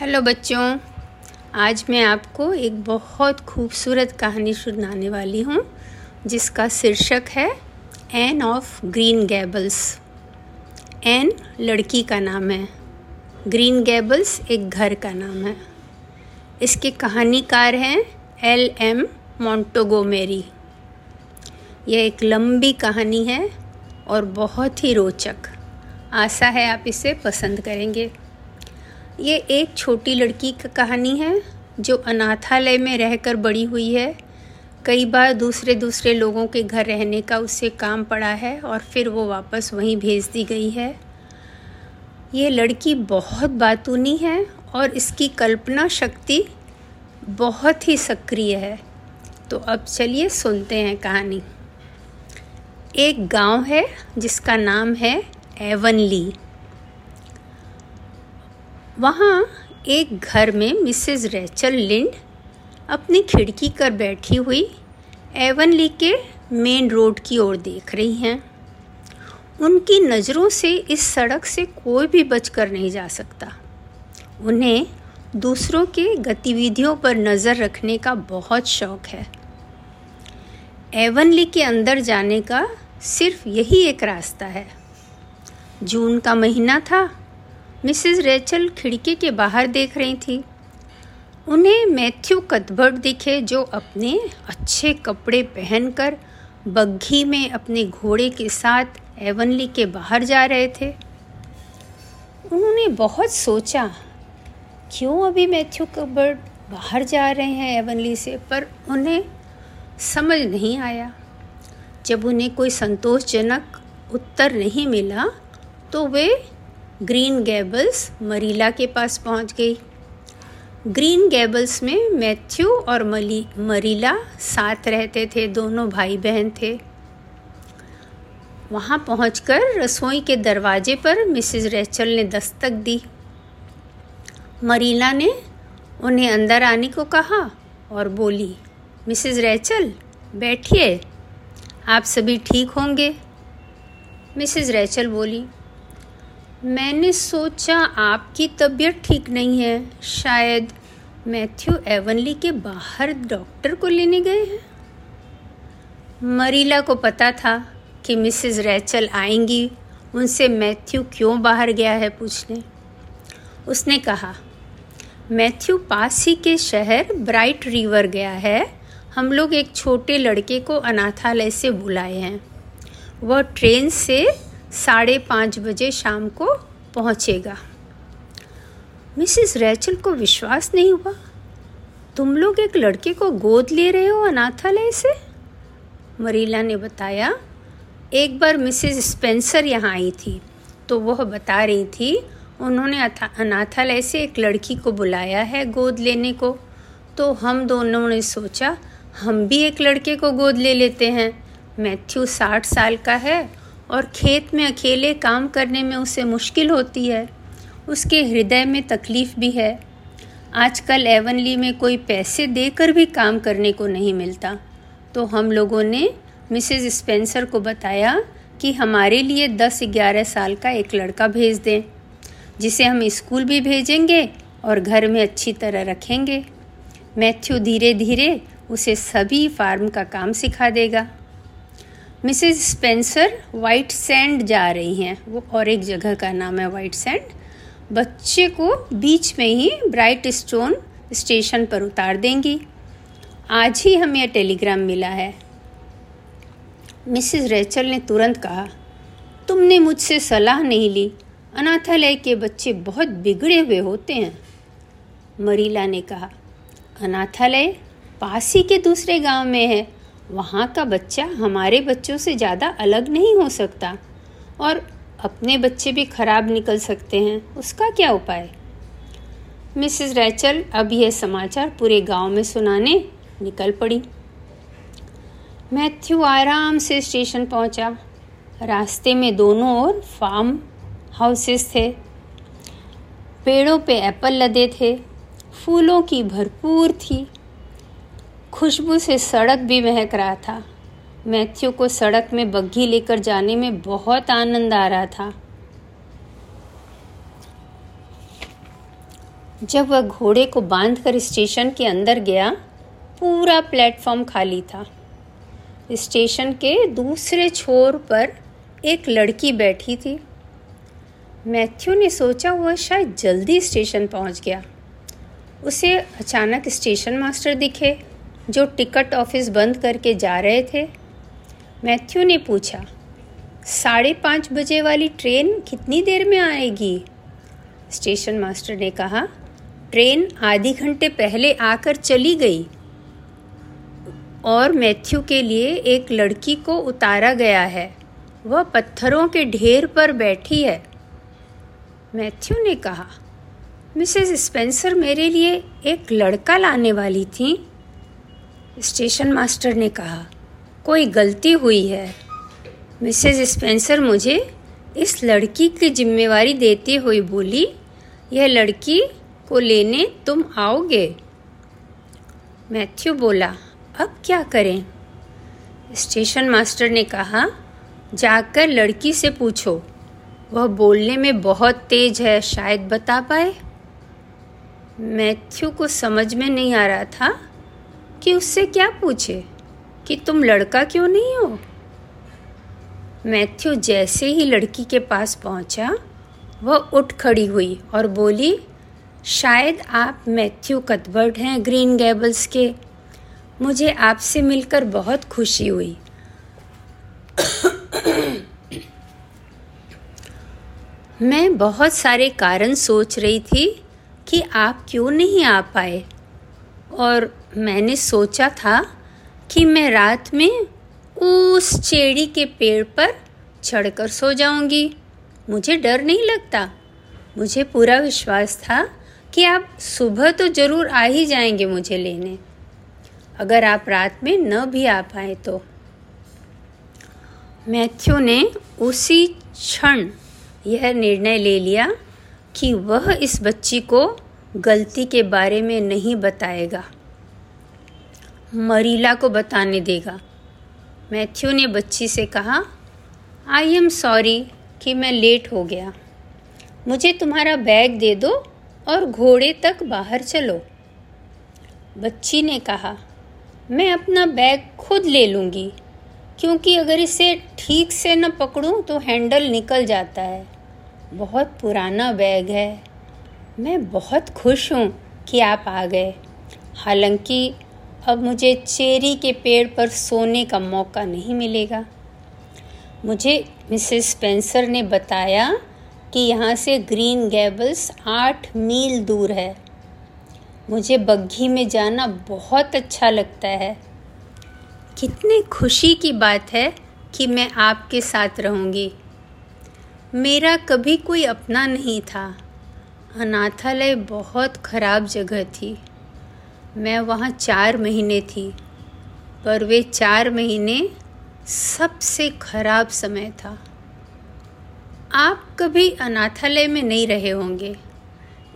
Hello बच्चों। आज मैं आपको एक बहुत खूबसूरत कहानी सुनाने वाली हूँ, जिसका शीर्षक है Anne of Green Gables Anne लड़की का नाम है। ग्रीन गैबल्स एक घर का नाम है। इसके कहानीकार हैं एल एम मॉन्टोगोमेरी यह एक लंबी कहानी है और बहुत ही रोचक। आशा है आप इसे पसंद करेंगे। ये एक छोटी लड़की की कहानी है, जो अनाथालय में रहकर बड़ी हुई है। कई बार दूसरे दूसरे लोगों के घर रहने का उसे काम पड़ा है और फिर वो वापस वहीं भेज दी गई है। ये लड़की बहुत बातूनी है और इसकी कल्पना शक्ति बहुत ही सक्रिय है। तो अब चलिए सुनते हैं कहानी। एक गाँव है, जिसका नाम है एवनली। वहाँ एक घर में मिसेस रेचल लिंड अपनी खिड़की कर बैठी हुई एवनली के मेन रोड की ओर देख रही हैं। उनकी नज़रों से इस सड़क से कोई भी बचकर नहीं जा सकता। उन्हें दूसरों के गतिविधियों पर नज़र रखने का बहुत शौक है। एवनली के अंदर जाने का सिर्फ़ यही एक रास्ता है। जून का महीना था मिसेस रेचल खिड़की के बाहर देख रही थी। उन्हें मैथ्यू कथबर्ट दिखे जो अपने अच्छे कपड़े पहनकर बग्घी में अपने घोड़े के साथ एवनली के बाहर जा रहे थे। उन्होंने बहुत सोचा, क्यों अभी मैथ्यू कथबर्ट बाहर जा रहे हैं एवनली से? पर उन्हें समझ नहीं आया। जब उन्हें कोई संतोषजनक उत्तर नहीं मिला तो वे ग्रीन गैबल्स मरीला के पास पहुँच गई। ग्रीन गैबल्स में मैथ्यू और मली, मरीला साथ रहते थे, दोनों भाई बहन थे। वहाँ पहुंचकर रसोई के दरवाजे पर मिसेस रेचल ने दस्तक दी। मरीला ने उन्हें अंदर आने को कहा और बोली, मिसेस रेचल, बैठिए, आप सभी ठीक होंगे? मिसेस रेचल बोली मैंने सोचा आपकी तबीयत ठीक नहीं है। शायद मैथ्यू एवनली के बाहर डॉक्टर को लेने गए हैं। मरीला को पता था कि मिसेस रैचल आएँगी। उनसे मैथ्यू क्यों बाहर गया है पूछने। उसने कहा, मैथ्यू पास ही के शहर ब्राइट रिवर गया है। हम लोग एक छोटे लड़के को अनाथालय से बुलाए हैं। वह ट्रेन से साढ़े पाँच बजे शाम को पहुँचेगा। मिसिस रैचल को विश्वास नहीं हुआ। तुम लोग एक लड़के को गोद ले रहे हो अनाथालय से? मरीला ने बताया, एक बार मिसिस स्पेंसर यहाँ आई थी तो वह बता रही थी, उन्होंने अनाथालय से एक लड़की को बुलाया है गोद लेने को। तो हम दोनों ने सोचा, हम भी एक लड़के को गोद ले लेते हैं। मैथ्यू साठ साल का है और खेत में अकेले काम करने में उसे मुश्किल होती है। उसके हृदय में तकलीफ़ भी है। आजकल एवनली में कोई पैसे देकर भी काम करने को नहीं मिलता। तो हम लोगों ने मिसेस स्पेंसर को बताया कि हमारे लिए दस ग्यारह साल का एक लड़का भेज दें, जिसे हम स्कूल भी भेजेंगे और घर में अच्छी तरह रखेंगे। मैथ्यू धीरे धीरे उसे सभी फार्म का काम सिखा देगा। मिसेस स्पेंसर वाइट सैंड जा रही हैं। वो और एक जगह का नाम है वाइट सैंड। बच्चे को बीच में ही ब्राइट स्टोन स्टेशन पर उतार देंगी। आज ही हमें यह टेलीग्राम मिला है। मिसेस रेचल ने तुरंत कहा, तुमने मुझसे सलाह नहीं ली। अनाथालय के बच्चे बहुत बिगड़े हुए होते हैं। मरीला ने कहा, अनाथालय पास ही के दूसरे गाँव में है। वहाँ का बच्चा हमारे बच्चों से ज़्यादा अलग नहीं हो सकता। और अपने बच्चे भी खराब निकल सकते हैं, उसका क्या उपाय? मिसेस रैचल, अब यह समाचार पूरे गाँव में सुनाने निकल पड़ी। मैथ्यू आराम से स्टेशन पहुँचा। रास्ते में दोनों ओर फार्म हाउसेस थे। पेड़ों पे एप्पल लदे थे। फूलों की भरपूर थी। खुशबू से सड़क भी महक रहा था। मैथ्यू को सड़क में बग्घी लेकर जाने में बहुत आनंद आ रहा था। जब वह घोड़े को बांधकर स्टेशन के अंदर गया, पूरा प्लेटफॉर्म खाली था। स्टेशन के दूसरे छोर पर एक लड़की बैठी थी। मैथ्यू ने सोचा वह शायद जल्दी स्टेशन पहुँच गया। उसे अचानक स्टेशन मास्टर दिखे। जो टिकट ऑफ़िस बंद करके जा रहे थे, मैथ्यू ने पूछा, साढ़े पाँच बजे वाली ट्रेन कितनी देर में आएगी? स्टेशन मास्टर ने कहा, ट्रेन आधी घंटे पहले आकर चली गई। और मैथ्यू के लिए एक लड़की को उतारा गया है। वह पत्थरों के ढेर पर बैठी है। मैथ्यू ने कहा, मिसेस स्पेंसर मेरे लिए एक लड़का लाने वाली थी। स्टेशन मास्टर ने कहा, कोई गलती हुई है? मिसेस स्पेंसर मुझे इस लड़की की जिम्मेवारी देते हुए बोली, यह लड़की को लेने तुम आओगे? मैथ्यू बोला, अब क्या करें? स्टेशन मास्टर ने कहा, जाकर लड़की से पूछो। वह बोलने में बहुत तेज है, शायद बता पाए? मैथ्यू को समझ में नहीं आ रहा था कि उससे क्या पूछे? कि तुम लड़का क्यों नहीं हो? मैथ्यू जैसे ही लड़की के पास पहुँचा वह उठ खड़ी हुई और बोली, शायद आप मैथ्यू कथबर्ट हैं ग्रीन गैबल्स के। मुझे आपसे मिलकर बहुत खुशी हुई। मैं बहुत सारे कारण सोच रही थी कि आप क्यों नहीं आ पाए और मैंने सोचा था कि मैं रात में उस चेड़ी के पेड़ पर चढ़कर सो जाऊँगी। मुझे डर नहीं लगता। मुझे पूरा विश्वास था कि आप सुबह तो ज़रूर आ ही जाएँगे मुझे लेने, अगर आप रात में न भी आ पाए तो। मैथ्यू ने उसी क्षण यह निर्णय ले लिया कि वह इस बच्ची को गलती के बारे में नहीं बताएगा। मरीला को बताने देगा। मैथ्यू ने बच्ची से कहा आई एम सॉरी कि मैं लेट हो गया। मुझे तुम्हारा बैग दे दो और घोड़े तक बाहर चलो। बच्ची ने कहा, मैं अपना बैग खुद ले लूँगी, क्योंकि अगर इसे ठीक से न पकड़ूं तो हैंडल निकल जाता है। बहुत पुराना बैग है। मैं बहुत खुश हूँ कि आप आ गए। हालाँकि अब मुझे चेरी के पेड़ पर सोने का मौका नहीं मिलेगा। मुझे मिसेस स्पेंसर ने बताया कि यहाँ से ग्रीन गैबल्स आठ मील दूर है। मुझे बग्घी में जाना बहुत अच्छा लगता है। कितनी खुशी की बात है कि मैं आपके साथ रहूँगी। मेरा कभी कोई अपना नहीं था। अनाथालय बहुत ख़राब जगह थी। मैं वहाँ चार महीने थी, पर वे चार महीने सबसे ख़राब समय था। आप कभी अनाथालय में नहीं रहे होंगे,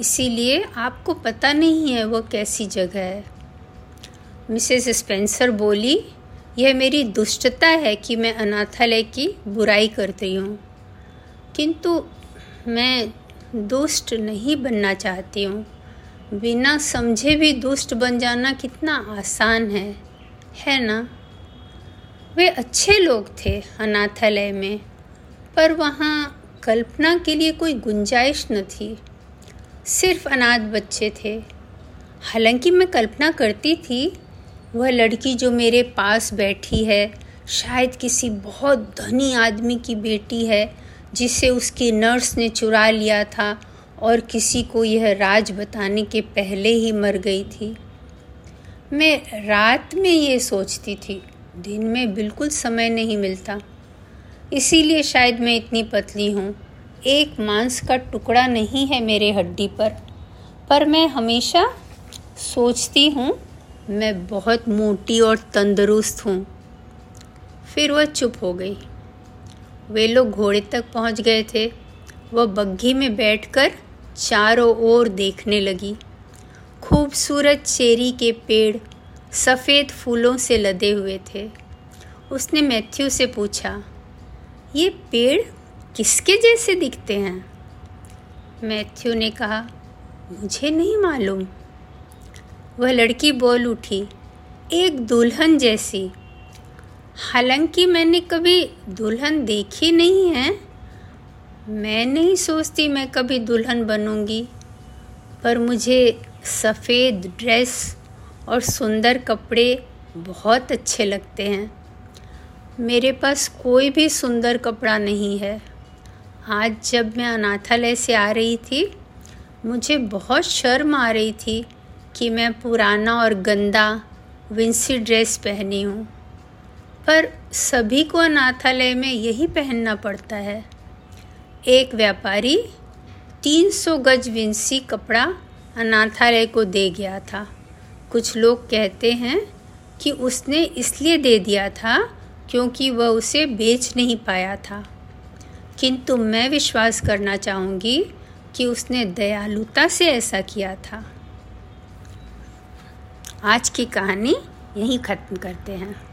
इसीलिए आपको पता नहीं है वो कैसी जगह है। मिसेस स्पेंसर बोली, यह मेरी दुष्टता है कि मैं अनाथालय की बुराई करती हूँ। किंतु मैं दुष्ट नहीं बनना चाहती हूँ। बिना समझे भी दुष्ट बन जाना कितना आसान है है ना? वे अच्छे लोग थे अनाथालय में, पर वहाँ कल्पना के लिए कोई गुंजाइश न थी। सिर्फ़ अनाथ बच्चे थे। हालाँकि मैं कल्पना करती थी, वह लड़की जो मेरे पास बैठी है, शायद किसी बहुत धनी आदमी की बेटी है, जिसे उसकी नर्स ने चुरा लिया था और किसी को यह राज बताने के पहले ही मर गई थी। मैं रात में ये सोचती थी, दिन में बिल्कुल समय नहीं मिलता। इसीलिए शायद मैं इतनी पतली हूँ। एक मांस का टुकड़ा नहीं है मेरे हड्डी पर पर मैं हमेशा सोचती हूँ, मैं बहुत मोटी और तंदुरुस्त हूँ। फिर वह चुप हो गई। वे लोग घोड़े तक पहुँच गए थे। वह बग्घी में बैठकर चारों ओर देखने लगी। खूबसूरत चेरी के पेड़ सफ़ेद फूलों से लदे हुए थे। उसने मैथ्यू से पूछा, ये पेड़ किसके जैसे दिखते हैं? मैथ्यू ने कहा, मुझे नहीं मालूम। वह लड़की बोल उठी, एक दुल्हन जैसी। हालाँकि मैंने कभी दुल्हन देखी नहीं है। मैं नहीं सोचती मैं कभी दुल्हन बनूँगी, पर मुझे सफ़ेद ड्रेस और सुंदर कपड़े बहुत अच्छे लगते हैं। मेरे पास कोई भी सुंदर कपड़ा नहीं है। आज जब मैं अनाथालय से आ रही थी, मुझे बहुत शर्म आ रही थी कि मैं पुराना और गंदा विंसी ड्रेस पहनी हूँ। पर सभी को अनाथालय में यही पहनना पड़ता है। एक व्यापारी 300 गज विंसी कपड़ा अनाथालय को दे गया था। कुछ लोग कहते हैं कि उसने इसलिए दे दिया था क्योंकि वह उसे बेच नहीं पाया था। किंतु मैं विश्वास करना चाहूँगी कि उसने दयालुता से ऐसा किया था। आज की कहानी यहीं ख़त्म करते हैं।